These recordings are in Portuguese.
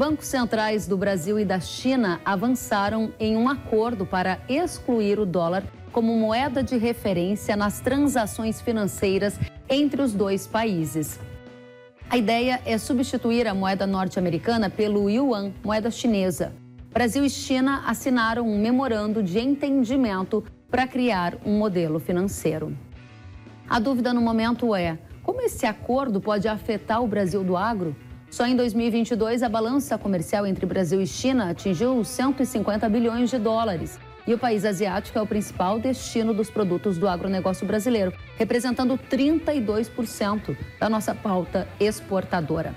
bancos centrais do Brasil e da China avançaram em um acordo para excluir o dólar como moeda de referência nas transações financeiras entre os dois países. A ideia é substituir a moeda norte-americana pelo yuan, moeda chinesa. Brasil e China assinaram um memorando de entendimento para criar um modelo financeiro. A dúvida no momento é: como esse acordo pode afetar o Brasil do agro? Só em 2022, a balança comercial entre Brasil e China atingiu 150 bilhões de dólares. E o país asiático é o principal destino dos produtos do agronegócio brasileiro, representando 32% da nossa pauta exportadora.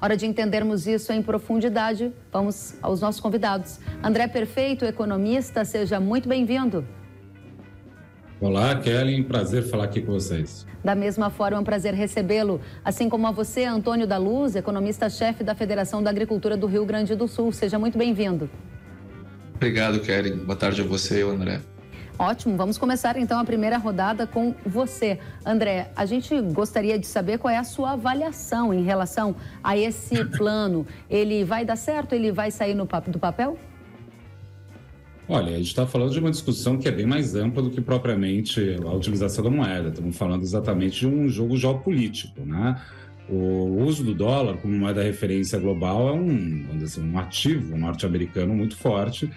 Hora de entendermos isso em profundidade, vamos aos nossos convidados. André Perfeito, economista, seja muito bem-vindo. Olá, Kelly, prazer falar aqui com vocês. Da mesma forma, é um prazer recebê-lo, assim como a você, Antônio da Luz, economista-chefe da Federação da Agricultura do Rio Grande do Sul. Seja muito bem-vindo. Obrigado, Kelly. Boa tarde a você e ao André. Ótimo, vamos começar então a primeira rodada com você. André, a gente gostaria de saber qual é a sua avaliação em relação a esse plano. Ele vai dar certo? Ele vai sair no, do papel? Olha, a gente está falando de uma discussão que é bem mais ampla do que propriamente a utilização da moeda. Estamos falando exatamente de um jogo geopolítico, né? O uso do dólar como moeda referência global é um, vamos dizer, um ativo norte-americano muito forte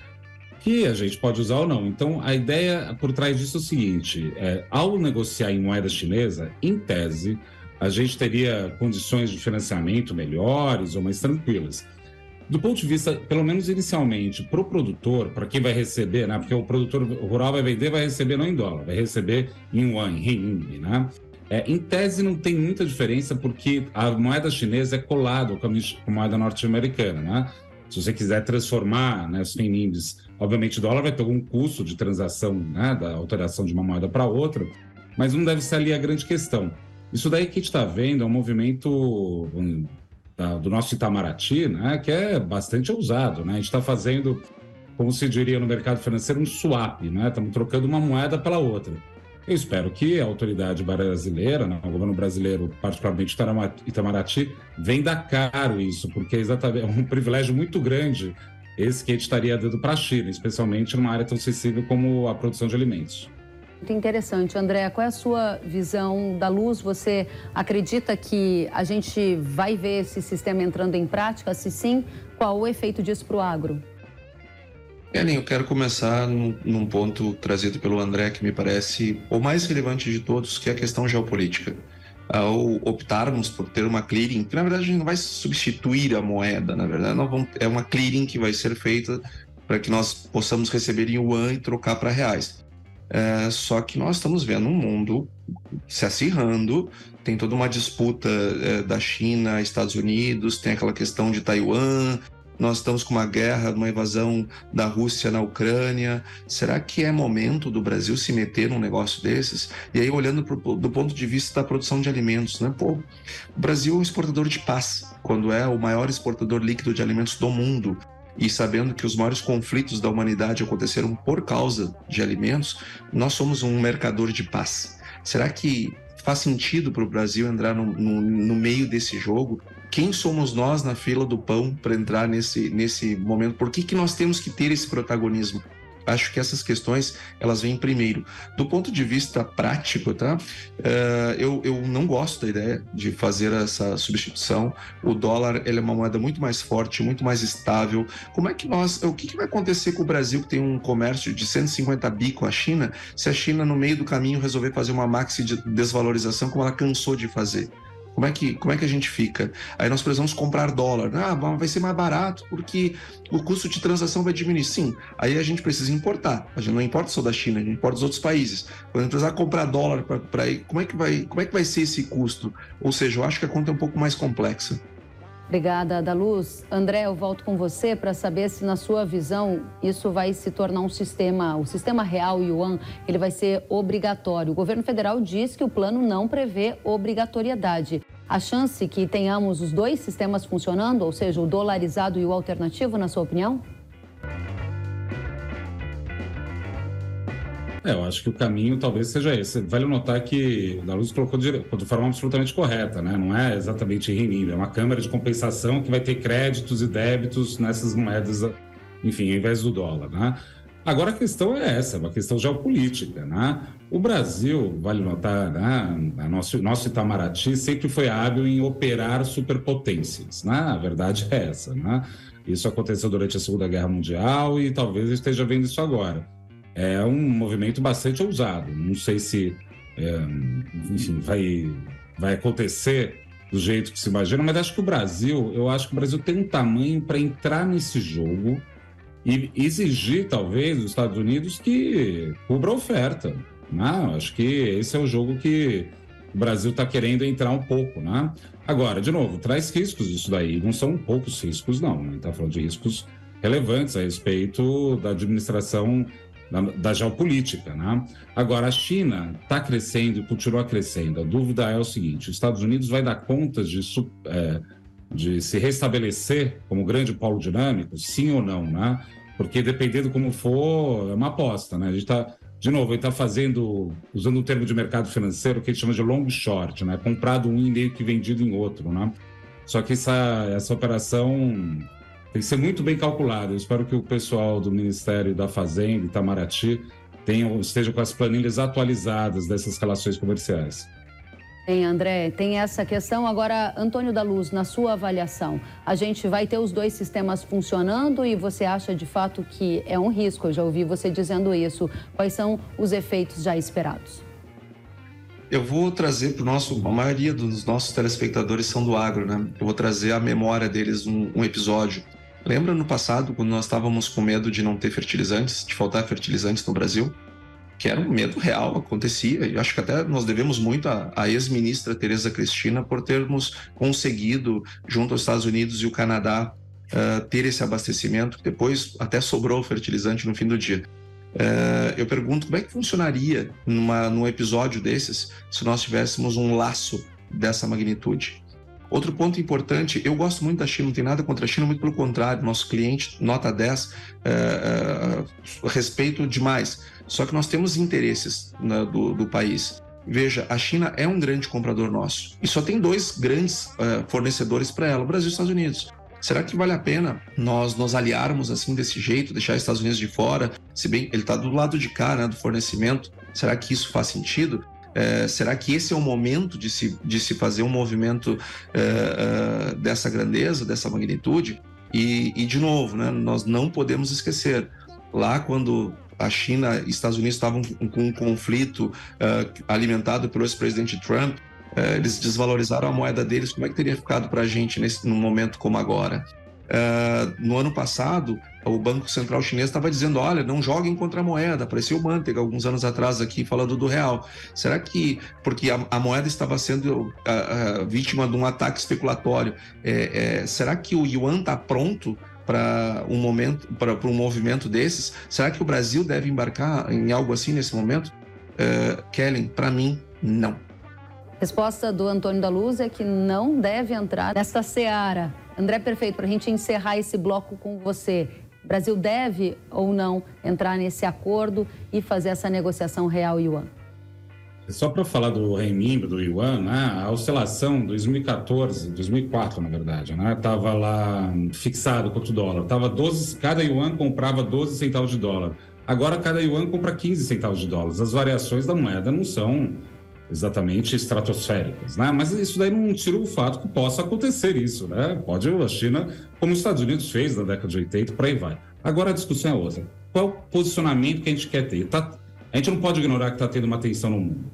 que a gente pode usar ou não. Então, a ideia por trás disso é o seguinte: é, ao negociar em moeda chinesa, em tese, a gente teria condições de financiamento melhores ou mais tranquilas do ponto de vista, pelo menos inicialmente, para o produtor, para quem vai receber, né? Porque o produtor rural vai vender, vai receber não em dólar, vai receber em yuan, em renminbi, né? É, em tese não tem muita diferença porque a moeda chinesa é colada com a moeda norte-americana, né? Se você quiser transformar né, os renminbis, obviamente o dólar vai ter algum custo de transação, né, da alteração de uma moeda para outra, mas não deve ser ali a grande questão. Isso daí que a gente está vendo é um movimento do nosso Itamaraty, né, que é bastante ousado. Né? A gente está fazendo, como se diria no mercado financeiro, um swap, né? estamos trocando uma moeda pela outra. Eu espero que a autoridade brasileira, né, o governo brasileiro, particularmente Itamaraty, venda caro isso, porque é exatamente é um privilégio muito grande esse que a gente estaria dando para a China, especialmente numa área tão sensível como a produção de alimentos. Muito interessante. André, qual é a sua visão da luz? Você acredita que a gente vai ver esse sistema entrando em prática? Se sim, qual o efeito disso para o agro? Ellen, eu quero começar num, num, ponto trazido pelo André que me parece o mais relevante de todos, que é a questão geopolítica. Ao optarmos por ter uma clearing, que na verdade a gente não vai substituir a moeda, na verdade vamos, é uma clearing que vai ser feita para que nós possamos receber em yuan e trocar para reais. É, só que nós estamos vendo um mundo se acirrando, tem toda uma disputa é, da China, Estados Unidos, tem aquela questão de Taiwan, nós estamos com uma guerra, uma invasão da Rússia na Ucrânia. Será que é momento do Brasil se meter num negócio desses? E aí, olhando pro, do ponto de vista da produção de alimentos, né? Pô, o Brasil é um exportador de paz, quando é o maior exportador líquido de alimentos do mundo e sabendo que os maiores conflitos da humanidade aconteceram por causa de alimentos, nós somos um mercador de paz. Será que faz sentido para o Brasil entrar no, no, no, meio desse jogo? Quem somos nós na fila do pão para entrar nesse, nesse momento? Por que, que nós temos que ter esse protagonismo? Acho que essas questões elas vêm primeiro. Do ponto de vista prático, tá? Uh, eu, eu não gosto da ideia de fazer essa substituição. O dólar ele é uma moeda muito mais forte, muito mais estável. Como é que nós. O que, que vai acontecer com o Brasil, que tem um comércio de 150 bi com a China, se a China, no meio do caminho, resolver fazer uma maxi de desvalorização como ela cansou de fazer? Como é que, como é que a gente fica? Aí nós precisamos comprar dólar. Ah, vai ser mais barato porque o custo de transação vai diminuir. Sim, aí a gente precisa importar. A gente não importa só da China, a gente importa dos outros países. Quando a gente precisar comprar dólar para ir, como é, que vai, como é que vai ser esse custo? Ou seja, eu acho que a conta é um pouco mais complexa. Obrigada, da Luz. André, eu volto com você para saber se, na sua visão, isso vai se tornar um sistema, o sistema real Yuan, ele vai ser obrigatório. O governo federal diz que o plano não prevê obrigatoriedade. A chance que tenhamos os dois sistemas funcionando, ou seja, o dolarizado e o alternativo, na sua opinião? É, eu acho que o caminho talvez seja esse. Vale notar que a Luz colocou de, de, forma absolutamente correta, né? Não é exatamente renminbi, é uma câmara de compensação que vai ter créditos e débitos nessas moedas, enfim, ao invés do dólar, né? Agora a questão é essa, é uma questão geopolítica, né? O Brasil, vale notar, né? A nosso, nosso Itamaraty sempre foi hábil em operar superpotências, né? A verdade é essa, né? Isso aconteceu durante a Segunda Guerra Mundial e talvez esteja vendo isso agora é um movimento bastante ousado. Não sei se, é, enfim, vai, vai acontecer do jeito que se imagina, mas acho que o Brasil, eu acho que o Brasil tem um tamanho para entrar nesse jogo e exigir, talvez, dos Estados Unidos que cubra a oferta. Né? Acho que esse é o jogo que o Brasil está querendo entrar um pouco, né? Agora, de novo, traz riscos isso daí. Não são poucos riscos, não. Está falando de riscos relevantes a respeito da administração da, da geopolítica. Né? Agora, a China está crescendo e continua crescendo. A dúvida é o seguinte: os Estados Unidos vai dar conta de, é, de se restabelecer como grande polo dinâmico, sim ou não? Né? Porque dependendo como for, é uma aposta. Né? A gente está de novo, ele está fazendo, usando um termo de mercado financeiro que a gente chama de long short, né? Comprado um e meio que vendido em outro, né? Só que essa, essa operação tem que ser muito bem calculado. Eu espero que o pessoal do Ministério da Fazenda, Itamaraty, tenham, esteja com as planilhas atualizadas dessas relações comerciais. Tem, André, tem essa questão. Agora, Antônio da Luz, na sua avaliação, a gente vai ter os dois sistemas funcionando e você acha de fato que é um risco? Eu já ouvi você dizendo isso. Quais são os efeitos já esperados? Eu vou trazer para o nosso. A maioria dos nossos telespectadores são do agro, né? Eu vou trazer a memória deles um, um episódio Lembra no passado, quando nós estávamos com medo de não ter fertilizantes, de faltar fertilizantes no Brasil? Que era um medo real, acontecia. E acho que até nós devemos muito à, ex-ministra Tereza Cristina por termos conseguido, junto aos Estados Unidos e o Canadá, uh, ter esse abastecimento. Depois até sobrou fertilizante no fim do dia. Uh, eu pergunto como é que funcionaria numa, num episódio desses se nós tivéssemos um laço dessa magnitude. Outro ponto importante, eu gosto muito da China, não tem nada contra a China, muito pelo contrário, nosso cliente, nota 10, é, é, respeito demais. Só que nós temos interesses né, do, do país. Veja, a China é um grande comprador nosso e só tem dois grandes uh, fornecedores para ela, o Brasil e os Estados Unidos. Será que vale a pena nós nos aliarmos assim desse jeito, deixar os Estados Unidos de fora? Se bem ele está do lado de cá, né, do fornecimento, será que isso faz sentido? É, será que esse é o momento de se, de se fazer um movimento é, dessa grandeza, dessa magnitude? E, e, de novo, né, nós não podemos esquecer, lá quando a China e Estados Unidos estavam com um conflito alimentado pelo ex-presidente Trump, eles desvalorizaram a moeda deles, como é que teria ficado para a gente nesse, num momento como agora? Uh, no ano passado, o Banco Central Chinês estava dizendo: olha, não joguem contra a moeda. Apareceu o Manteiga alguns anos atrás aqui falando do real. Será que, porque a, a moeda estava sendo uh, uh, vítima de um ataque especulatório, é, é, será que o yuan está pronto? para um momento, para um movimento desses, será que o Brasil deve embarcar em algo assim nesse momento? Uh, Kellen, para mim, não. Resposta do Antônio da Luz é que não deve entrar nesta seara André Perfeito, para a gente encerrar esse bloco com você, o Brasil deve ou não entrar nesse acordo e fazer essa negociação real yuan? Só para falar do renminbi, do yuan, né, a oscilação 2014, 2004 na verdade, né, estava lá fixado contra o dólar. Tava 12, cada yuan comprava 12 centavos de dólar. Agora cada yuan compra 15 centavos de dólar. As variações da moeda não são exatamente estratosféricas, né? Mas isso daí não tira o fato que possa acontecer isso, né? Pode a China, como os Estados Unidos fez na década de 80, por aí vai. Agora a discussão é outra. Qual é o posicionamento que a gente quer ter? Tá, a gente não pode ignorar que está tendo uma tensão no mundo.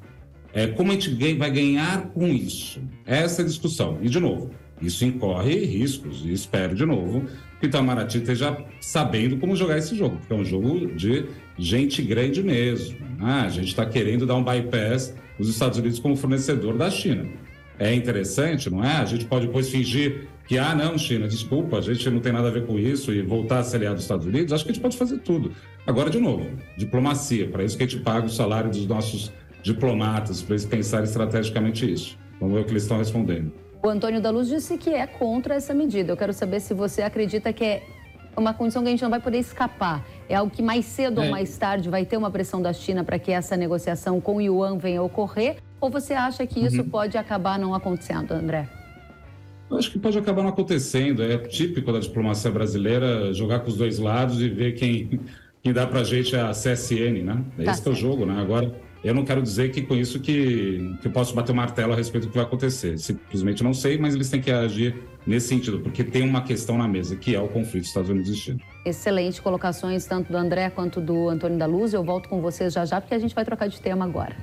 É, como a gente vai ganhar com isso? Essa é a discussão. E, de novo, isso incorre riscos. E espero, de novo, que o Itamaraty esteja sabendo como jogar esse jogo, porque é um jogo de gente grande mesmo. Né? A gente está querendo dar um bypass os Estados Unidos como fornecedor da China. É interessante, não é? A gente pode depois fingir que, ah, não, China, desculpa, a gente não tem nada a ver com isso e voltar a ser aliado dos Estados Unidos. Acho que a gente pode fazer tudo. Agora, de novo, diplomacia, para isso que a gente paga o salário dos nossos diplomatas, para eles pensarem estrategicamente isso. Vamos ver o que eles estão respondendo. O Antônio da Luz disse que é contra essa medida. Eu quero saber se você acredita que é uma condição que a gente não vai poder escapar. É algo que mais cedo é. ou mais tarde vai ter uma pressão da China para que essa negociação com o Yuan venha a ocorrer? Ou você acha que isso uhum. pode acabar não acontecendo, André? Eu acho que pode acabar não acontecendo. É típico da diplomacia brasileira jogar com os dois lados e ver quem, quem dá para a gente é a CSN, né? É tá esse é o jogo, né? Agora, eu não quero dizer que com isso que, que eu posso bater o martelo a respeito do que vai acontecer. Simplesmente não sei, mas eles têm que agir nesse sentido, porque tem uma questão na mesa, que é o conflito dos Estados Unidos e China. Excelente colocações, tanto do André quanto do Antônio da Luz. Eu volto com vocês já já, porque a gente vai trocar de tema agora.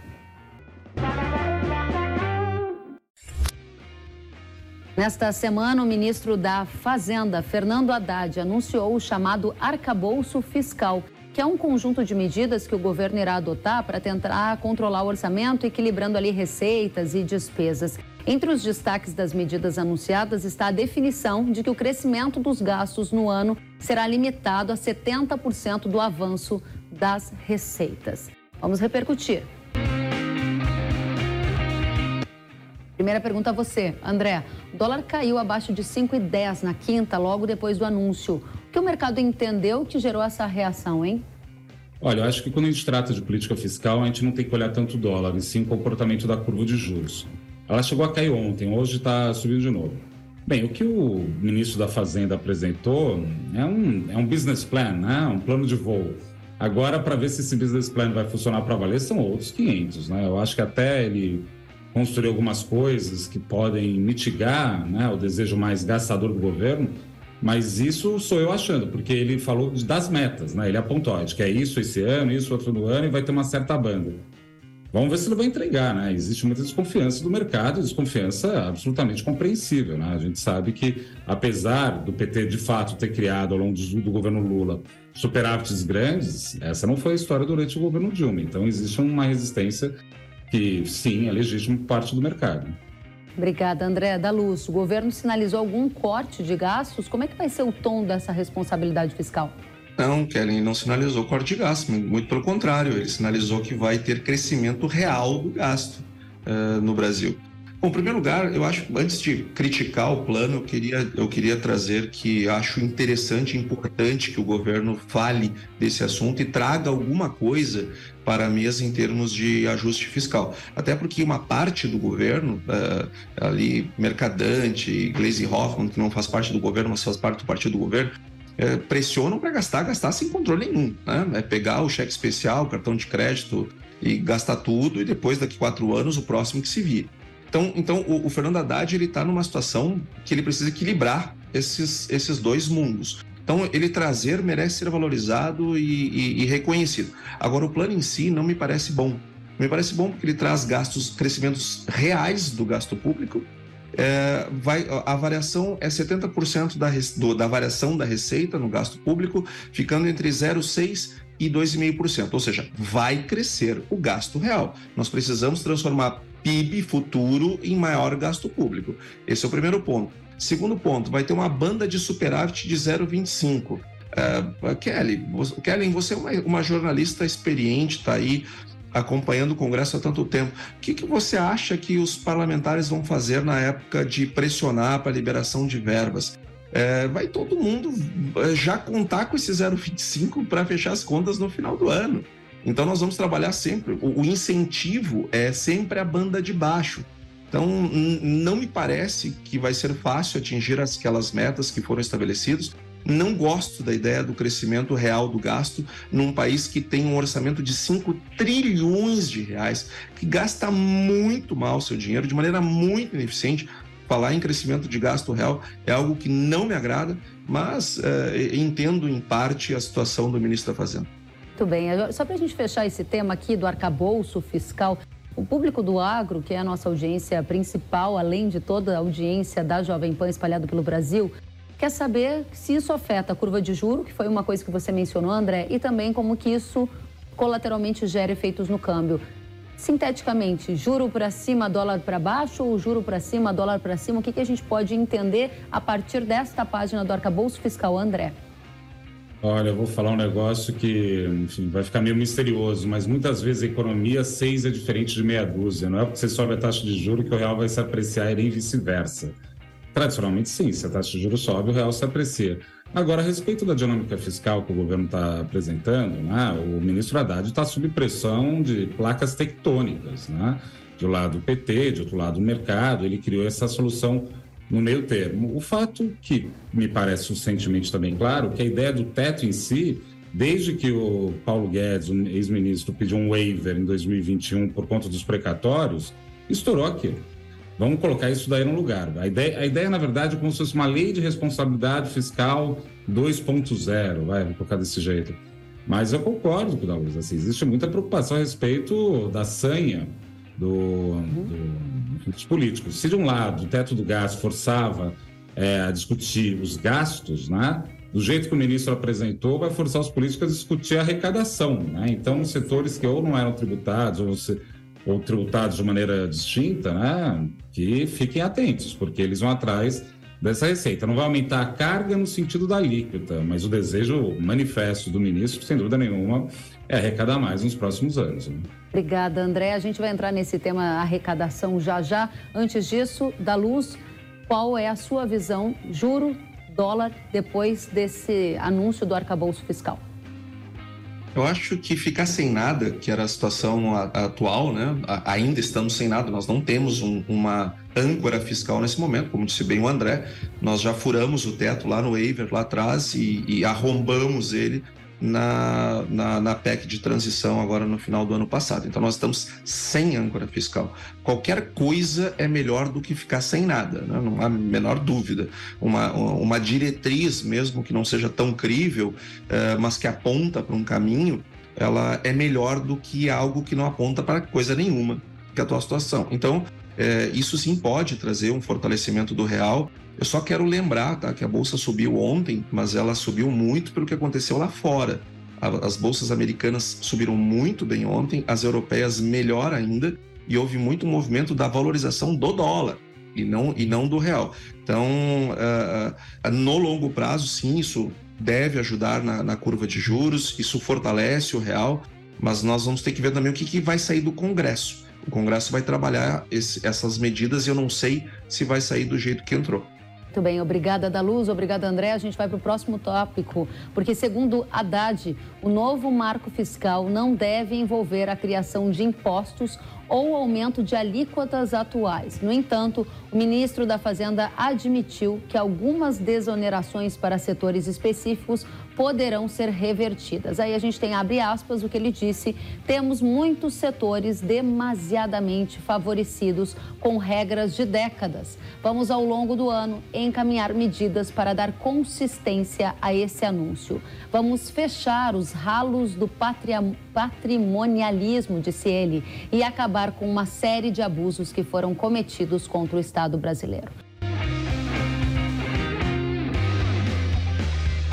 Nesta semana, o ministro da Fazenda, Fernando Haddad, anunciou o chamado arcabouço fiscal, que é um conjunto de medidas que o governo irá adotar para tentar controlar o orçamento, equilibrando ali receitas e despesas. Entre os destaques das medidas anunciadas está a definição de que o crescimento dos gastos no ano será limitado a 70% do avanço das receitas. Vamos repercutir. Primeira pergunta a você, André. O dólar caiu abaixo de 5,10 na quinta, logo depois do anúncio. Que o mercado entendeu que gerou essa reação, hein? Olha, eu acho que quando a gente trata de política fiscal, a gente não tem que olhar tanto o dólar, e sim o comportamento da curva de juros. Ela chegou a cair ontem, hoje está subindo de novo. Bem, o que o ministro da Fazenda apresentou é um, é um business plan, né? um plano de voo. Agora, para ver se esse business plan vai funcionar para valer, são outros 500. Né? Eu acho que até ele construir algumas coisas que podem mitigar né, o desejo mais gastador do governo, mas isso sou eu achando, porque ele falou das metas, né? Ele apontou, de que é isso esse ano, isso outro no ano e vai ter uma certa banda. Vamos ver se ele vai entregar, né? Existe muita desconfiança do mercado, desconfiança absolutamente compreensível, né? A gente sabe que, apesar do PT de fato ter criado ao longo do, governo Lula superávites grandes, essa não foi a história durante o governo Dilma. Então existe uma resistência que sim, é legítimo parte do mercado. Obrigada, André. Da Luz, o governo sinalizou algum corte de gastos? Como é que vai ser o tom dessa responsabilidade fiscal? Não, Kelly não sinalizou corte de gasto, muito pelo contrário, ele sinalizou que vai ter crescimento real do gasto uh, no Brasil. Bom, em primeiro lugar, eu acho, antes de criticar o plano, eu queria, eu queria trazer que acho interessante e importante que o governo fale desse assunto e traga alguma coisa para a mesa em termos de ajuste fiscal. Até porque uma parte do governo, uh, ali, Mercadante, Gleisi Hoffmann, que não faz parte do governo, mas faz parte do partido do governo, uh, pressionam para gastar, gastar sem controle nenhum. Né? É pegar o cheque especial, o cartão de crédito e gastar tudo, e depois, daqui quatro anos, o próximo que se vire. Então, então o, o Fernando Haddad ele está numa situação que ele precisa equilibrar esses, esses dois mundos. Então, ele trazer merece ser valorizado e, e, e, reconhecido. Agora, o plano em si não me parece bom. Me parece bom porque ele traz gastos, crescimentos reais do gasto público. É, vai, a variação é 70% da, do, da variação da receita no gasto público, ficando entre 0,6% e 2,5%. Ou seja, vai crescer o gasto real. Nós precisamos transformar PIB futuro em maior gasto público. Esse é o primeiro ponto. Segundo ponto, vai ter uma banda de superávit de 0,25. Uh, Kelly, você, Kelly, você é uma, uma jornalista experiente, está aí acompanhando o Congresso há tanto tempo. O que, que você acha que os parlamentares vão fazer na época de pressionar para a liberação de verbas? É, vai todo mundo é, já contar com esse 0,25 para fechar as contas no final do ano. Então nós vamos trabalhar sempre. O, o incentivo é sempre a banda de baixo. Então não me parece que vai ser fácil atingir aquelas metas que foram estabelecidas. Não gosto da ideia do crescimento real do gasto num país que tem um orçamento de 5 trilhões de reais, que gasta muito mal seu dinheiro, de maneira muito ineficiente. Falar em crescimento de gasto real é algo que não me agrada, mas é, entendo em parte a situação do ministro da Fazenda. Muito bem. Só para a gente fechar esse tema aqui do arcabouço fiscal, o público do agro, que é a nossa audiência principal, além de toda a audiência da Jovem Pan espalhada pelo Brasil, quer saber se isso afeta a curva de juro, que foi uma coisa que você mencionou, André, e também como que isso colateralmente gera efeitos no câmbio. Sinteticamente, juro para cima, dólar para baixo ou juro para cima, dólar para cima? O que, que a gente pode entender a partir desta página do arcabouço fiscal, André? Olha, eu vou falar um negócio que, enfim, vai ficar meio misterioso, mas muitas vezes a economia seis é diferente de meia dúzia. Não é porque você sobe a taxa de juros que o real vai se apreciar e nem vice-versa. Tradicionalmente, sim. Se a taxa de juros sobe, o real se aprecia. Agora, a respeito da dinâmica fiscal que o governo está apresentando, né, o ministro Haddad está sob pressão de placas tectônicas. Né? De um lado o PT, de outro lado o mercado, ele criou essa solução no meio termo. O fato que me parece suficientemente também claro, que a ideia do teto em si, desde que o Paulo Guedes, o ex-ministro, pediu um waiver em 2021 por conta dos precatórios, estourou aquilo. Vamos colocar isso daí no lugar. A ideia, a ideia, na verdade, é como se fosse uma lei de responsabilidade fiscal 2.0, vai, colocar desse jeito. Mas eu concordo com o Daluz, assim, existe muita preocupação a respeito da sanha do, do, dos políticos. Se de um lado o teto do gás forçava é, a discutir os gastos, né? do jeito que o ministro apresentou, vai forçar os políticos a discutir a arrecadação. Né? Então, setores que ou não eram tributados ou se ou tributados de maneira distinta, né, que fiquem atentos, porque eles vão atrás dessa receita. Não vai aumentar a carga no sentido da alíquota, mas o desejo manifesto do ministro, sem dúvida nenhuma, é arrecadar mais nos próximos anos. Né? Obrigada, André. A gente vai entrar nesse tema arrecadação já já. Antes disso, da luz, qual é a sua visão, juro, dólar, depois desse anúncio do arcabouço fiscal? Eu acho que ficar sem nada, que era a situação atual, né? Ainda estamos sem nada, nós não temos um, uma âncora fiscal nesse momento, como disse bem o André, nós já furamos o teto lá no waiver, lá atrás, e, e arrombamos ele na, na, na, PEC de transição agora no final do ano passado. Então nós estamos sem âncora fiscal. Qualquer coisa é melhor do que ficar sem nada, né? não há a menor dúvida. Uma, uma diretriz, mesmo que não seja tão crível, uh, mas que aponta para um caminho, ela é melhor do que algo que não aponta para coisa nenhuma, que é a tua situação. Então, uh, isso sim pode trazer um fortalecimento do real eu só quero lembrar tá, que a bolsa subiu ontem, mas ela subiu muito pelo que aconteceu lá fora. As bolsas americanas subiram muito bem ontem, as europeias melhor ainda, e houve muito movimento da valorização do dólar e não, e não do real. Então, uh, no longo prazo, sim, isso deve ajudar na, na, curva de juros, isso fortalece o real, mas nós vamos ter que ver também o que, que vai sair do Congresso. O Congresso vai trabalhar esse, essas medidas e eu não sei se vai sair do jeito que entrou. Muito bem, obrigada da Luz, obrigada André. A gente vai para o próximo tópico, porque segundo Haddad, o novo marco fiscal não deve envolver a criação de impostos ou aumento de alíquotas atuais. No entanto, o ministro da Fazenda admitiu que algumas desonerações para setores específicos poderão ser revertidas. Aí a gente tem, abre aspas, o que ele disse: temos muitos setores demasiadamente favorecidos com regras de décadas. Vamos, ao longo do ano, encaminhar medidas para dar consistência a esse anúncio. Vamos fechar os ralos do patrimonialismo, disse ele, e acabar com uma série de abusos que foram cometidos contra o Estado brasileiro.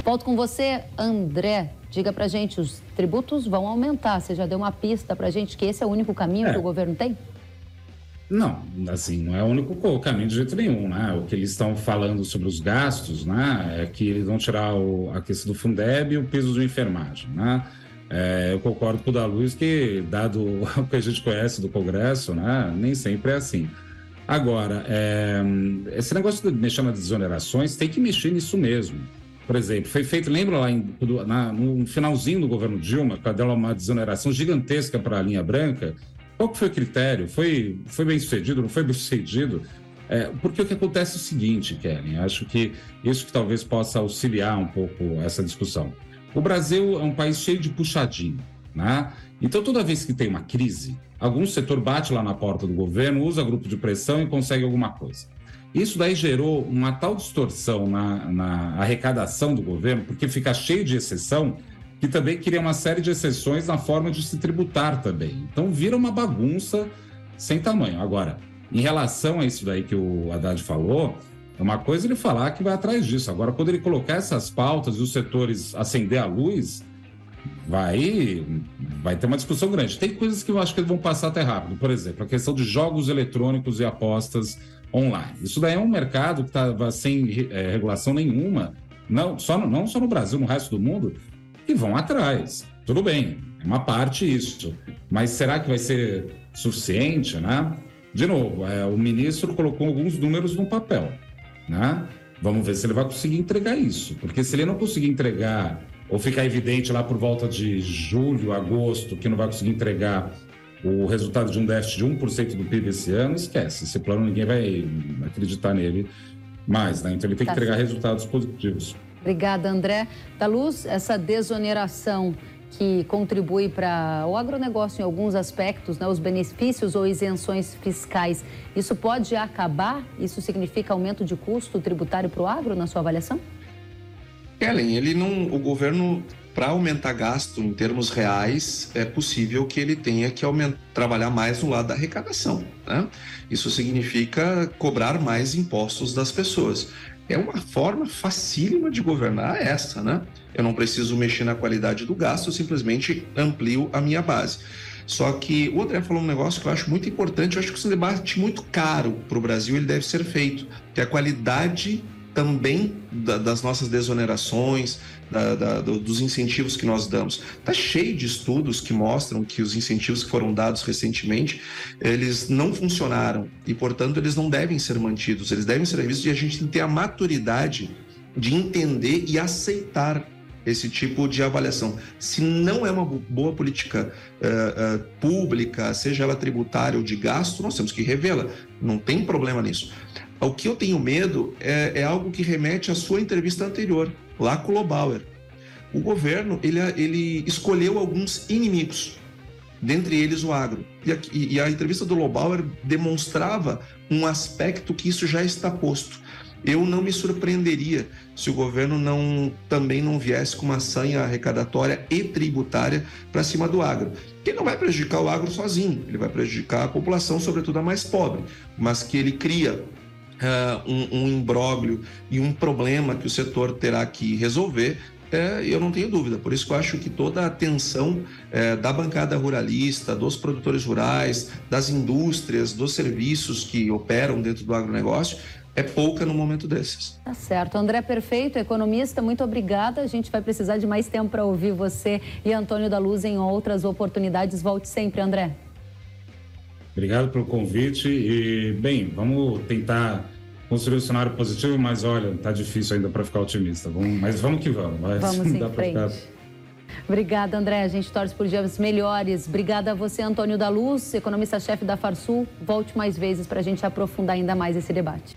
Volto com você, André. Diga pra gente, os tributos vão aumentar. Você já deu uma pista pra gente que esse é o único caminho é. que o governo tem? Não, assim, não é o único caminho de jeito nenhum, né? O que eles estão falando sobre os gastos, né? É que eles vão tirar o, a questão do Fundeb e o piso de enfermagem, né? É, eu concordo com o da Luz que, dado o que a gente conhece do Congresso, né? Nem sempre é assim. Agora, é, esse negócio de mexer nas desonerações tem que mexer nisso mesmo. Por exemplo, foi feito, lembra lá em, na, no finalzinho do governo Dilma, quando deu uma desoneração gigantesca para a linha branca, qual que foi o critério? Foi, foi bem sucedido? Não foi bem sucedido? É, porque o que acontece é o seguinte, Kellen, acho que isso que talvez possa auxiliar um pouco essa discussão. O Brasil é um país cheio de puxadinho, né? Então, toda vez que tem uma crise, algum setor bate lá na porta do governo, usa grupo de pressão e consegue alguma coisa. Isso daí gerou uma tal distorção na, na arrecadação do governo, porque fica cheio de exceção, que também cria uma série de exceções na forma de se tributar também. Então vira uma bagunça sem tamanho. Agora, em relação a isso daí que o Haddad falou, é uma coisa ele falar que vai atrás disso. Agora, quando ele colocar essas pautas e os setores acender a luz, vai, vai ter uma discussão grande. Tem coisas que eu acho que vão passar até rápido. Por exemplo, a questão de jogos eletrônicos e apostas online. Isso daí é um mercado que estava sem é, regulação nenhuma, não só, no, não só no Brasil, no resto do mundo, e vão atrás. Tudo bem, é uma parte isso. Mas será que vai ser suficiente, né? De novo, é, o ministro colocou alguns números no papel. né? Vamos ver se ele vai conseguir entregar isso. Porque se ele não conseguir entregar, ou ficar evidente lá por volta de julho, agosto, que não vai conseguir entregar o resultado de um déficit de 1% do PIB esse ano, esquece. Esse plano ninguém vai acreditar nele mais, né? Então ele tem que tá entregar certo. resultados positivos. Obrigada, André. Da Luz, essa desoneração que contribui para o agronegócio em alguns aspectos, né, os benefícios ou isenções fiscais, isso pode acabar? Isso significa aumento de custo tributário para o agro, na sua avaliação? Ellen, ele não, o governo para aumentar gasto em termos reais, é possível que ele tenha que aumentar, trabalhar mais no lado da arrecadação. Né? Isso significa cobrar mais impostos das pessoas. É uma forma facílima de governar essa, né? Eu não preciso mexer na qualidade do gasto, eu simplesmente amplio a minha base. Só que o André falou um negócio que eu acho muito importante, eu acho que esse debate muito caro para o Brasil ele deve ser feito, que é a qualidade também da, das nossas desonerações, da, da, dos incentivos que nós damos. Está cheio de estudos que mostram que os incentivos que foram dados recentemente, eles não funcionaram e, portanto, eles não devem ser mantidos, eles devem ser revistos e a gente tem que ter a maturidade de entender e aceitar esse tipo de avaliação. Se não é uma boa política uh, uh, pública, seja ela tributária ou de gasto, nós temos que revê-la. Não tem problema nisso. O que eu tenho medo é, é algo que remete à sua entrevista anterior, lá com o Lobauer. O governo ele, ele escolheu alguns inimigos, dentre eles o agro. E a, e a entrevista do Lobauer demonstrava um aspecto que isso já está posto. Eu não me surpreenderia se o governo não também não viesse com uma sanha arrecadatória e tributária para cima do agro. Que não vai prejudicar o agro sozinho, ele vai prejudicar a população, sobretudo a mais pobre, mas que ele cria uh, um, um imbróglio e um problema que o setor terá que resolver, é, eu não tenho dúvida. Por isso que eu acho que toda a atenção é, da bancada ruralista, dos produtores rurais, das indústrias, dos serviços que operam dentro do agronegócio, é pouca no momento desses. Tá certo. André Perfeito, economista, muito obrigada. A gente vai precisar de mais tempo para ouvir você e Antônio da Luz em outras oportunidades. Volte sempre, André. Obrigado pelo convite e, bem, vamos tentar construir um cenário positivo, mas olha, tá difícil ainda para ficar otimista. Vamos, mas vamos que vamos. Vai. Vamos em frente. Ficar... Obrigada, André. A gente torce por dias melhores. Obrigada a você, Antônio da Luz, economista-chefe da Farsul. Volte mais vezes para a gente aprofundar ainda mais esse debate.